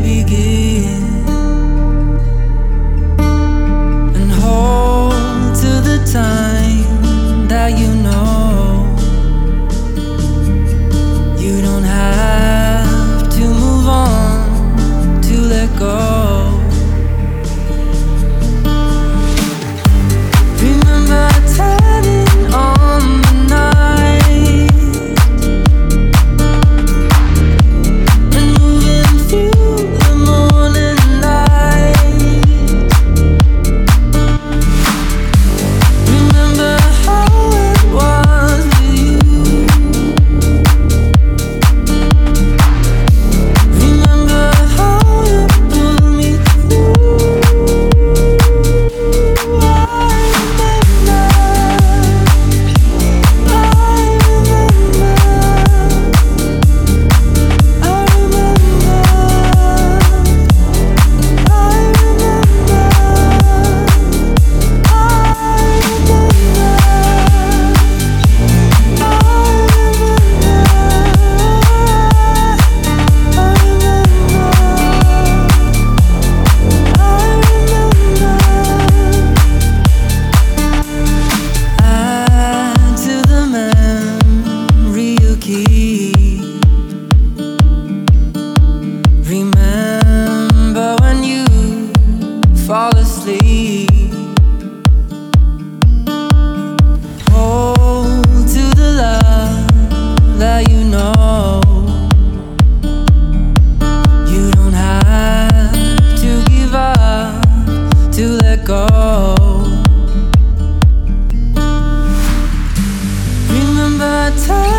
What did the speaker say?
begin. time.